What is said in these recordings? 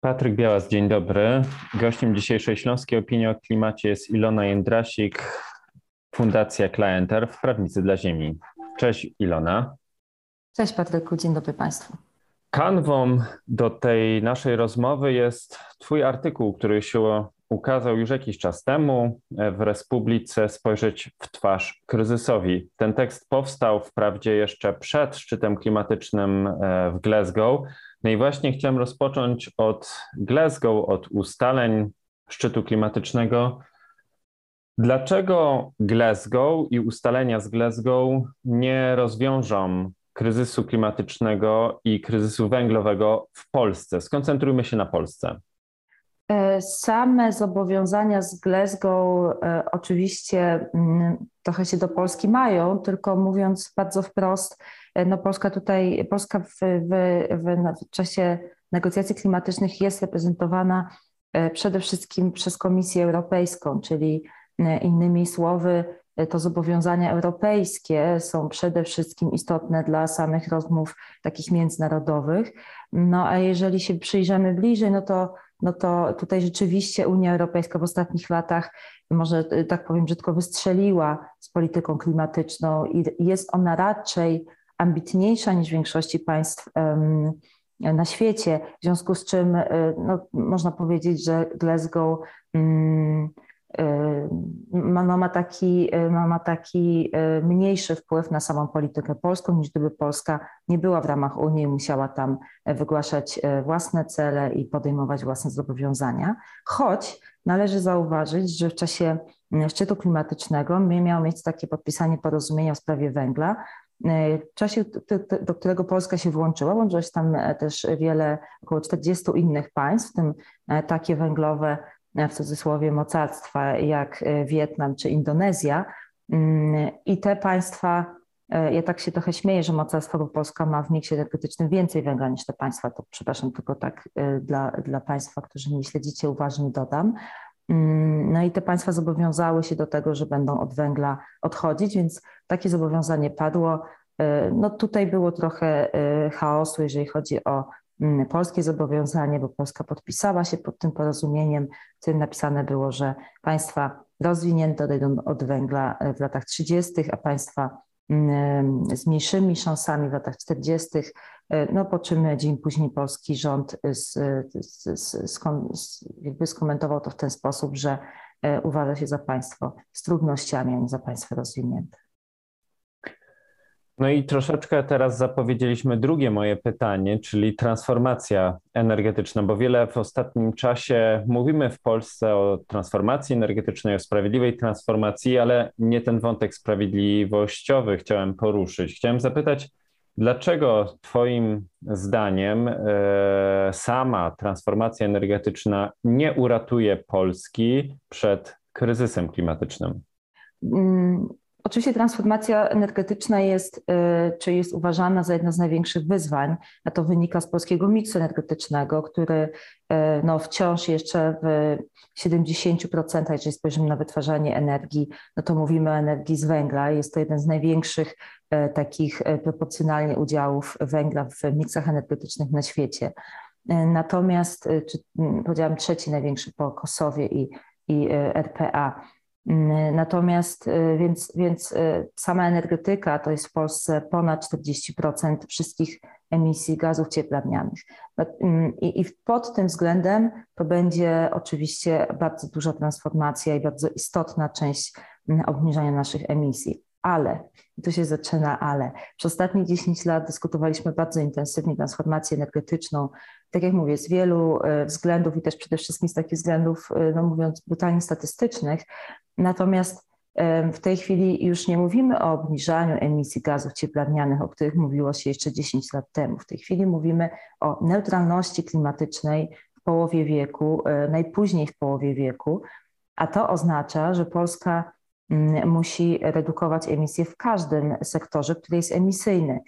Patryk Białas, dzień dobry. Gościem dzisiejszej Śląskiej Opinii o Klimacie jest Ilona Jędrasik, Fundacja Klienter w Prawnicy dla Ziemi. Cześć Ilona. Cześć Patryku, dzień dobry Państwu. Kanwą do tej naszej rozmowy jest Twój artykuł, który się ukazał już jakiś czas temu w Republice Spojrzeć w twarz kryzysowi. Ten tekst powstał wprawdzie jeszcze przed szczytem klimatycznym e, w Glasgow, no i właśnie chciałem rozpocząć od Glasgow, od ustaleń szczytu klimatycznego. Dlaczego Glasgow i ustalenia z Glasgow nie rozwiążą kryzysu klimatycznego i kryzysu węglowego w Polsce? Skoncentrujmy się na Polsce. E, same zobowiązania z Glasgow e, oczywiście mm, trochę się do Polski mają, tylko mówiąc bardzo wprost, e, no Polska tutaj, Polska w, w, w czasie negocjacji klimatycznych jest reprezentowana przede wszystkim przez Komisję Europejską, czyli innymi słowy, to zobowiązania europejskie są przede wszystkim istotne dla samych rozmów takich międzynarodowych. No a jeżeli się przyjrzymy bliżej, no to no to tutaj rzeczywiście Unia Europejska w ostatnich latach, może y, tak powiem brzydko, wystrzeliła z polityką klimatyczną i jest ona raczej ambitniejsza niż w większości państw na świecie, w związku z czym y, no, można powiedzieć, że Glasgow mm, no, ma, taki, ma, ma taki mniejszy wpływ na samą politykę polską, niż gdyby Polska nie była w ramach Unii i musiała tam wygłaszać własne cele i podejmować własne zobowiązania. Choć należy zauważyć, że w czasie szczytu klimatycznego miało mieć takie podpisanie porozumienia w sprawie węgla, w czasie, do którego Polska się włączyła, łączyło się tam też wiele, około 40 innych państw, w tym takie węglowe w cudzysłowie mocarstwa jak e, Wietnam czy Indonezja. Mm, I te państwa, e, ja tak się trochę śmieję, że mocarstwo, bo Polska ma w miksie energetycznym więcej węgla niż te państwa, to przepraszam, tylko tak e, dla, dla Państwa, którzy nie śledzicie uważnie dodam. Mm, no i te państwa zobowiązały się do tego, że będą od węgla odchodzić, więc takie zobowiązanie padło. No tutaj było trochę chaosu, jeżeli chodzi o polskie zobowiązanie, bo Polska podpisała się pod tym porozumieniem, w którym napisane było, że państwa rozwinięte odejdą od węgla e, w latach 30., a państwa mm, z mniejszymi szansami w latach 40., e, no po czym dzień później polski rząd z, z, z, jakby skomentował to w ten sposób, że e, uważa się za państwo z trudnościami, a nie za państwo rozwinięte. No i troszeczkę teraz zapowiedzieliśmy drugie moje pytanie, czyli transformacja energetyczna, bo wiele w ostatnim czasie mówimy w Polsce o transformacji energetycznej, o sprawiedliwej transformacji, ale nie ten wątek sprawiedliwościowy chciałem poruszyć. Chciałem zapytać, dlaczego Twoim zdaniem e, sama transformacja energetyczna nie uratuje Polski przed kryzysem klimatycznym? Oczywiście transformacja energetyczna jest, y, czy jest uważana za jedno z największych wyzwań, a to wynika z polskiego miksu energetycznego, który y, no, wciąż jeszcze w 70%, jeżeli spojrzymy na wytwarzanie energii, no to mówimy o energii z węgla. Jest to jeden z największych y, takich proporcjonalnie udziałów węgla w miksach energetycznych na świecie. Natomiast, czy mm, powiedziałam trzeci największy po Kosowie i, i RPA. Mm, natomiast y, więc, więc y, sama energetyka to jest w Polsce ponad 40% wszystkich emisji gazów cieplarnianych. No, mm, I, I pod tym względem to będzie oczywiście bardzo duża transformacja i bardzo istotna część mm, obniżania naszych emisji. Ale, tu się zaczyna ale. Przez ostatnie 10 lat dyskutowaliśmy bardzo intensywnie transformację energetyczną, tak jak mówię, z wielu y, względów i też przede wszystkim z takich względów, no mówiąc brutalnie statystycznych, Natomiast w tej chwili już nie mówimy o obniżaniu emisji gazów cieplarnianych, o których mówiło się jeszcze 10 lat temu. W tej chwili mówimy o neutralności klimatycznej w połowie wieku, e, najpóźniej w połowie wieku, a to oznacza, że Polska musi redukować emisje w każdym sektorze, który jest emisyjny.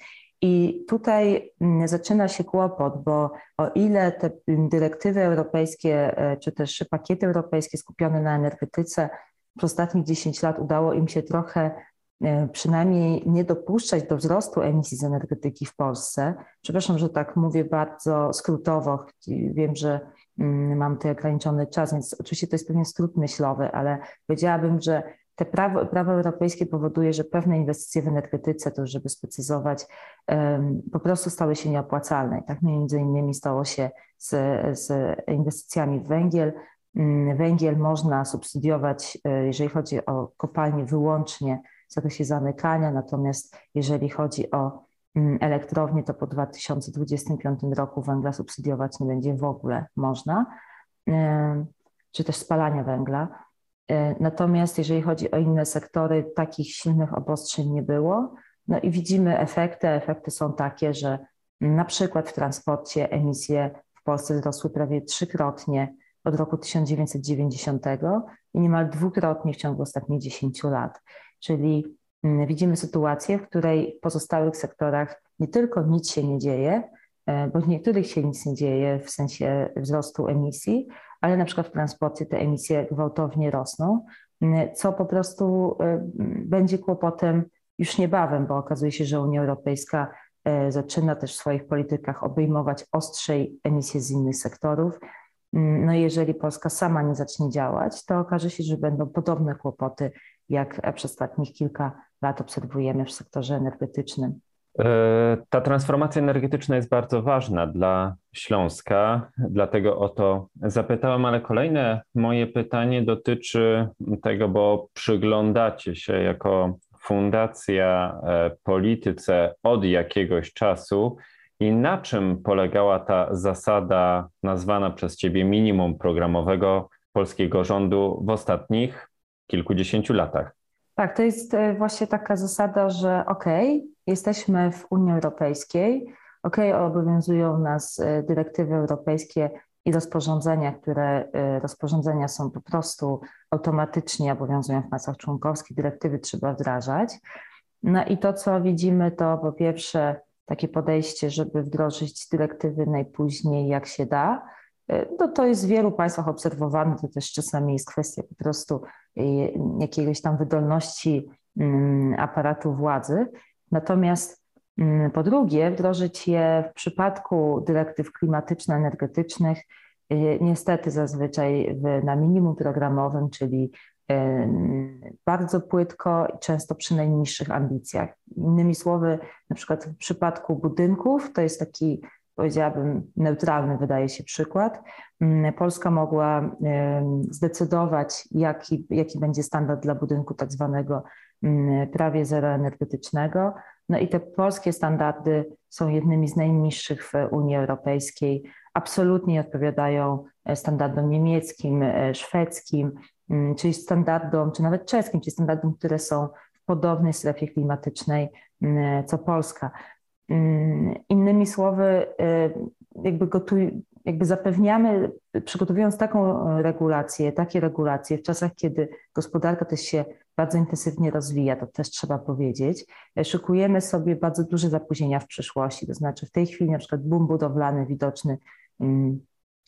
I tutaj mm, zaczyna się kłopot, bo o ile te dyrektywy europejskie e, czy też pakiety europejskie skupione na energetyce przez ostatnich 10 lat udało im się trochę przynajmniej nie dopuszczać do wzrostu emisji z energetyki w Polsce. Przepraszam, że tak mówię bardzo skrótowo. Wiem, że mm, mam tutaj ograniczony czas, więc oczywiście to jest pewien skrót myślowy, ale powiedziałabym, że te prawo, prawo europejskie powoduje, że pewne inwestycje w energetyce, to żeby sprecyzować, po prostu stały się nieopłacalne. tak między innymi stało się z, z inwestycjami w węgiel. Mm, węgiel można subsydiować, e, jeżeli chodzi o kopalnie, wyłącznie w zakresie zamykania, natomiast jeżeli chodzi o mm, elektrownie, to po 2025 roku węgla subsydiować nie będzie w ogóle można, czy też spalania węgla. E, natomiast jeżeli chodzi o inne sektory, takich silnych obostrzeń nie było. No i widzimy efekty. Efekty są takie, że na przykład w transporcie emisje w Polsce wzrosły prawie trzykrotnie od roku 1990 i niemal dwukrotnie w ciągu ostatnich 10 lat. Czyli mm, widzimy sytuację, w której w pozostałych sektorach nie tylko nic się nie dzieje, e, bo w niektórych się nic nie dzieje w sensie wzrostu emisji, ale na przykład w transporcie te emisje gwałtownie rosną, co po prostu e, będzie kłopotem już niebawem, bo okazuje się, że Unia Europejska e, zaczyna też w swoich politykach obejmować ostrzej emisje z innych sektorów. No jeżeli Polska sama nie zacznie działać, to okaże się, że będą podobne kłopoty, jak przez ostatnich kilka lat obserwujemy w sektorze energetycznym. E, ta transformacja energetyczna jest bardzo ważna dla Śląska, dlatego o to zapytałem, ale kolejne moje pytanie dotyczy tego, bo przyglądacie się jako fundacja e, polityce od jakiegoś czasu i na czym polegała ta zasada nazwana przez Ciebie minimum programowego polskiego rządu w ostatnich kilkudziesięciu latach? Tak, to jest e, właśnie taka zasada, że okej, okay, jesteśmy w Unii Europejskiej, okay, obowiązują nas e, dyrektywy europejskie i rozporządzenia, które e, rozporządzenia są po prostu automatycznie obowiązują w państwach członkowskich, dyrektywy trzeba wdrażać. No i to, co widzimy, to po pierwsze takie podejście, żeby wdrożyć dyrektywy najpóźniej jak się da. No to jest w wielu państwach obserwowane, to też czasami jest kwestia po prostu jakiejś tam wydolności mm, aparatu władzy. Natomiast mm, po drugie, wdrożyć je w przypadku dyrektyw klimatyczno-energetycznych, y, niestety zazwyczaj na minimum programowym, czyli y, bardzo płytko i często przy najniższych ambicjach. Innymi słowy, na przykład w przypadku budynków to jest taki powiedziałabym, neutralny wydaje się przykład. Mm, Polska mogła zdecydować, jaki, jaki będzie standard dla budynku tak zwanego mm, prawie zeroenergetycznego. No i te polskie standardy są jednymi z najniższych w Unii Europejskiej. Absolutnie nie odpowiadają e, standardom niemieckim, e, szwedzkim, mm, czyli standardom, czy nawet czeskim, czyli standardom, które są w podobnej strefie klimatycznej co Polska. Mm, innymi słowy, jakby, gotuj, jakby zapewniamy, przygotowując taką regulację, takie regulacje w czasach, kiedy gospodarka też się bardzo intensywnie rozwija, to też trzeba powiedzieć, szykujemy sobie bardzo duże zapóźnienia w przyszłości, to znaczy w tej chwili na przykład boom budowlany widoczny mm,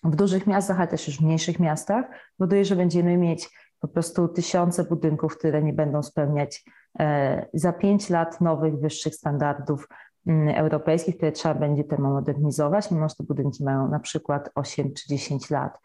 w dużych miastach, ale też już w mniejszych miastach, powoduje, że będziemy mieć po prostu tysiące budynków, które nie będą spełniać e, za pięć lat nowych, wyższych standardów europejskich, które trzeba będzie termomodernizować, mimo że te budynki mają na przykład 8 czy 10 lat.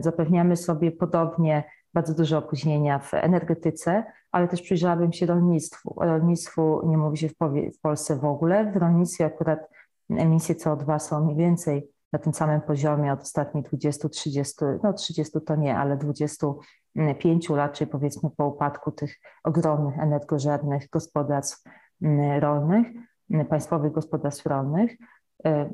Zapewniamy sobie podobnie bardzo duże opóźnienia w energetyce, ale też przyjrzałabym się rolnictwu. O rolnictwu nie mówi się w, w Polsce w ogóle. W rolnictwie akurat emisje CO2 są mniej więcej na tym samym poziomie od ostatnich 20-30, no 30 to nie, ale 25 lat, czyli powiedzmy po upadku tych ogromnych energożernych gospodarstw mm, rolnych państwowych gospodarstw rolnych, e,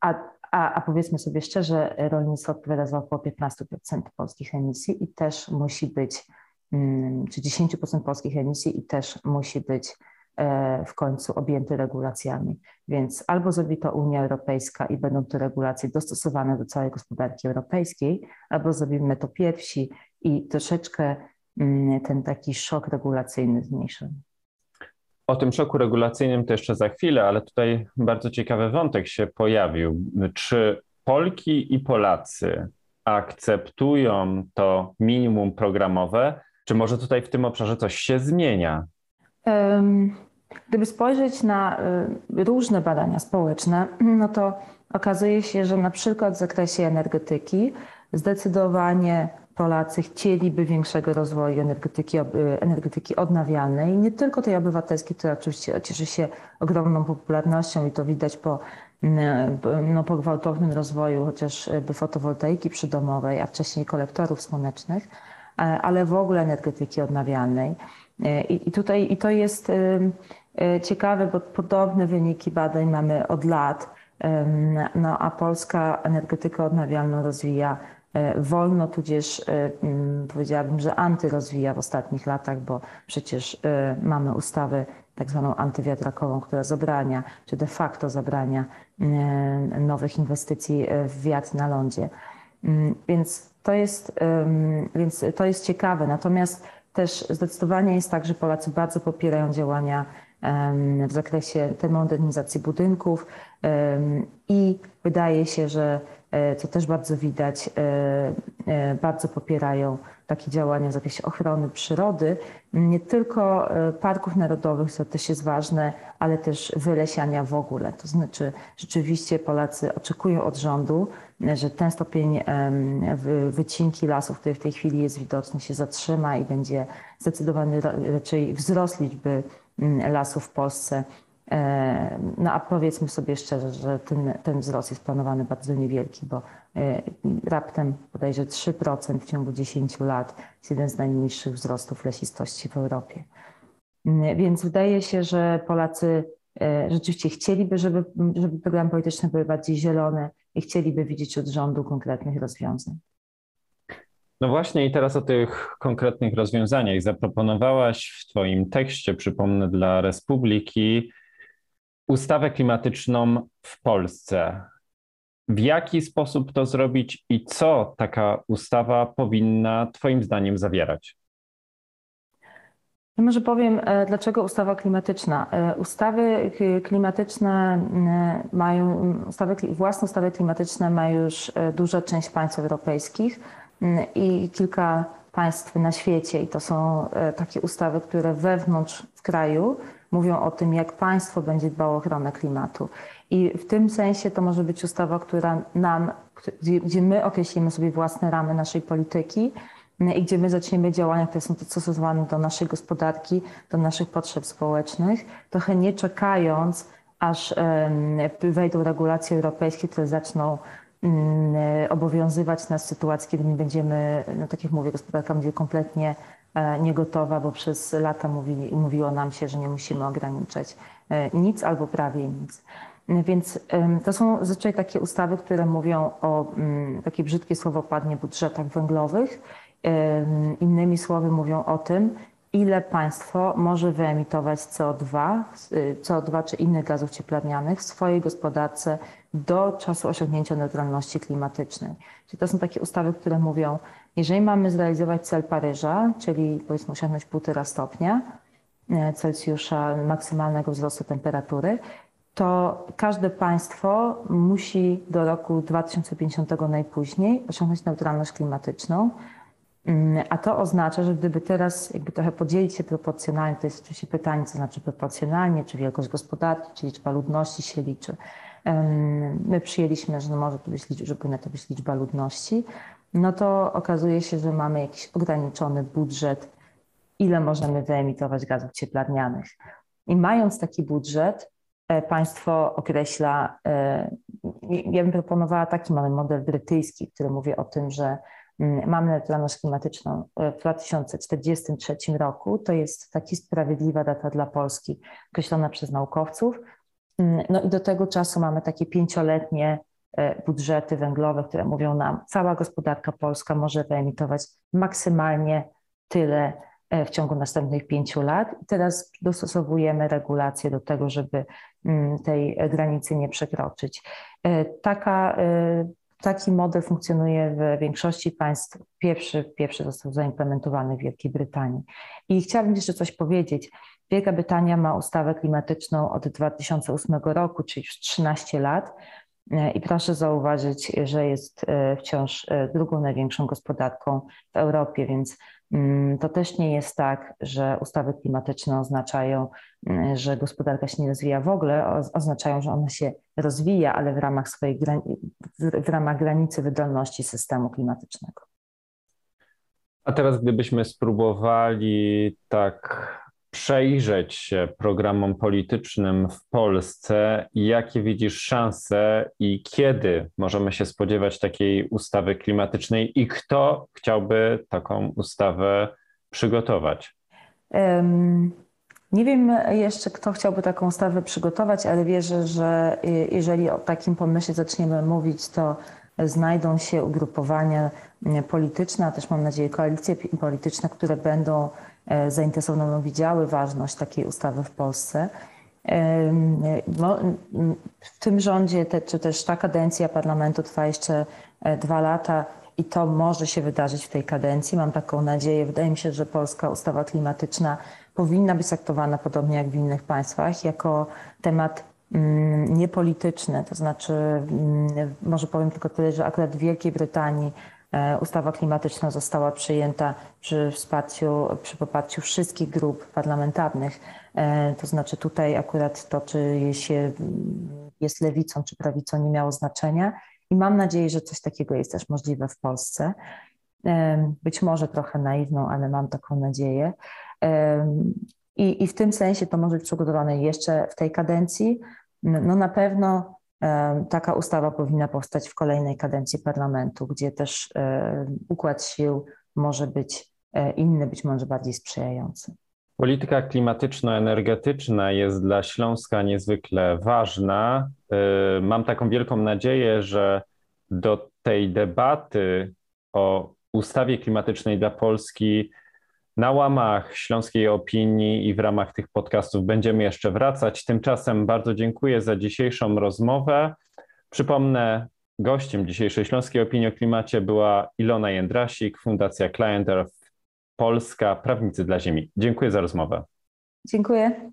a, a, a powiedzmy sobie szczerze, rolnictwo odpowiada za około 15% polskich emisji i też musi być, mm, czy 10% polskich emisji i też musi być e, w końcu objęty regulacjami. Więc albo zrobi to Unia Europejska i będą te regulacje dostosowane do całej gospodarki europejskiej, albo zrobimy to pierwsi i troszeczkę mm, ten taki szok regulacyjny zmniejszymy. O tym szoku regulacyjnym to jeszcze za chwilę, ale tutaj bardzo ciekawy wątek się pojawił. Czy Polki i Polacy akceptują to minimum programowe, czy może tutaj w tym obszarze coś się zmienia? Gdyby spojrzeć na różne badania społeczne, no to okazuje się, że na przykład w zakresie energetyki zdecydowanie Polacy chcieliby większego rozwoju energetyki, energetyki odnawialnej, nie tylko tej obywatelskiej, która oczywiście cieszy się ogromną popularnością i to widać po, no, po gwałtownym rozwoju chociażby fotowoltaiki przydomowej, a wcześniej kolektorów słonecznych, ale w ogóle energetyki odnawialnej. I, i tutaj i to jest ciekawe, bo podobne wyniki badań mamy od lat, no, a Polska energetykę odnawialną rozwija E, wolno, tudzież e, mm, powiedziałabym, że antyrozwija w ostatnich latach, bo przecież e, mamy ustawę tak zwaną antywiatrakową, która zabrania, czy de facto zabrania nowych inwestycji w wiatr na lądzie. Mm, więc to jest, więc to jest ciekawe. Natomiast też zdecydowanie jest tak, że Polacy bardzo popierają działania w zakresie termomodernizacji budynków i wydaje się, że E, co też bardzo widać, e, e, bardzo popierają takie działania w zakresie ochrony przyrody, nie tylko parków narodowych, co też jest ważne, ale też wylesiania w ogóle. To znaczy rzeczywiście Polacy oczekują od rządu, że ten stopień wycinki lasów, który w tej chwili jest widoczny, się zatrzyma i będzie zdecydowany raczej wzrost liczby lasów w Polsce E, no a powiedzmy sobie szczerze, że ten, ten wzrost jest planowany bardzo niewielki, bo e, raptem bodajże 3% w ciągu 10 lat jest jeden z najmniejszych wzrostów lesistości w Europie. Mm, więc wydaje się, że Polacy e, rzeczywiście chcieliby, żeby, żeby programy polityczne były bardziej zielone i chcieliby widzieć od rządu konkretnych rozwiązań. No właśnie i teraz o tych konkretnych rozwiązaniach zaproponowałaś w Twoim tekście, przypomnę dla Republiki, ustawę klimatyczną w Polsce. W jaki sposób to zrobić i co taka ustawa powinna Twoim zdaniem zawierać? Ja może powiem, e, dlaczego ustawa klimatyczna. E, ustawy klimatyczne mają, ustawy, własne ustawy klimatyczne ma już e, duża część państw europejskich i kilka państw na świecie. I to są takie ustawy, które wewnątrz w kraju mówią o tym, jak państwo będzie dbało o ochronę klimatu. I w tym sensie to może być ustawa, która nam, gdzie my określimy sobie własne ramy naszej polityki i gdzie my zaczniemy działania, które są dostosowane do naszej gospodarki, do naszych potrzeb społecznych, trochę nie czekając, aż wejdą regulacje europejskie, które zaczną obowiązywać nas sytuacji, kiedy nie będziemy, no tak jak mówię, gospodarka będzie kompletnie E, niegotowa, bo przez lata mówili, mówiło nam się, że nie musimy ograniczać e, nic albo prawie nic. Więc to są zazwyczaj takie ustawy, które mówią o, mm, takie brzydkie słowo padnie, budżetach węglowych. Innymi słowy mówią o tym, ile państwo może wyemitować CO2, CO2 czy innych gazów cieplarnianych w swojej gospodarce do czasu osiągnięcia neutralności klimatycznej. Czyli to są takie ustawy, które mówią, jeżeli mamy zrealizować cel Paryża, czyli powiedzmy osiągnąć 1,5 stopnia e, Celsjusza maksymalnego wzrostu temperatury, to każde państwo musi do roku 2050 najpóźniej osiągnąć neutralność klimatyczną. Mm, a to oznacza, że gdyby teraz jakby trochę podzielić się proporcjonalnie, to jest oczywiście pytanie, co znaczy proporcjonalnie, czy wielkość gospodarki, czy liczba ludności się liczy. My przyjęliśmy, że no może to być, że powinna to być liczba ludności, no to okazuje się, że mamy jakiś ograniczony budżet, ile możemy wyemitować gazów cieplarnianych. I mając taki budżet, e, państwo określa, e, ja bym proponowała taki mamy model brytyjski, który mówi o tym, że mamy neutralność klimatyczną w 2043 roku. To jest taki sprawiedliwa data dla Polski, określona przez naukowców. Mm, no i do tego czasu mamy takie pięcioletnie E, budżety węglowe, które mówią nam, cała gospodarka polska może wyemitować maksymalnie tyle e, w ciągu następnych pięciu lat. I teraz dostosowujemy regulacje do tego, żeby mm, tej granicy nie przekroczyć. E, taka, taki model funkcjonuje w większości państw. Pierwszy, pierwszy został zaimplementowany w Wielkiej Brytanii. I chciałabym jeszcze coś powiedzieć. Wielka Brytania ma ustawę klimatyczną od 2008 roku, czyli już 13 lat. I proszę zauważyć, że jest e, wciąż e, drugą największą gospodarką w Europie, więc to też nie jest tak, że ustawy klimatyczne oznaczają, mm, że gospodarka się nie rozwija w ogóle, oznaczają, że ona się rozwija, ale w ramach swojej w ramach granicy wydolności systemu klimatycznego. A teraz, gdybyśmy spróbowali tak przejrzeć się programom politycznym w Polsce, jakie widzisz szanse i kiedy możemy się spodziewać takiej ustawy klimatycznej i kto chciałby taką ustawę przygotować? Um, nie wiem jeszcze, kto chciałby taką ustawę przygotować, ale wierzę, że jeżeli o takim pomyśle zaczniemy mówić, to znajdą się ugrupowania polityczne, a też mam nadzieję koalicje polityczne, które będą E, zainteresowane widziały ważność takiej ustawy w Polsce. No, w tym rządzie, czy też ta kadencja parlamentu trwa jeszcze e, dwa lata i to może się wydarzyć w tej kadencji. Mam taką nadzieję. Wydaje mi się, że polska ustawa klimatyczna powinna być traktowana podobnie jak w innych państwach, jako temat mm, niepolityczny. To znaczy, mm, może powiem tylko tyle, że akurat w Wielkiej Brytanii E, ustawa klimatyczna została przyjęta przy wsparciu, przy poparciu wszystkich grup parlamentarnych. E, to znaczy tutaj akurat to, czy się jest lewicą czy prawicą, nie miało znaczenia. I mam nadzieję, że coś takiego jest też możliwe w Polsce. E, być może trochę naiwną, ale mam taką nadzieję. I, i w tym sensie to może być przygotowane jeszcze w tej kadencji. No na pewno Taka ustawa powinna powstać w kolejnej kadencji parlamentu, gdzie też układ sił może być e, inny, być może bardziej sprzyjający. Polityka klimatyczno-energetyczna jest dla Śląska niezwykle ważna. E, mam taką wielką nadzieję, że do tej debaty o ustawie klimatycznej dla Polski na łamach śląskiej opinii i w ramach tych podcastów będziemy jeszcze wracać. Tymczasem bardzo dziękuję za dzisiejszą rozmowę. Przypomnę, gościem dzisiejszej śląskiej opinii o klimacie była Ilona Jędrasik, Fundacja Client Earth Polska, Prawnicy dla Ziemi. Dziękuję za rozmowę. Dziękuję.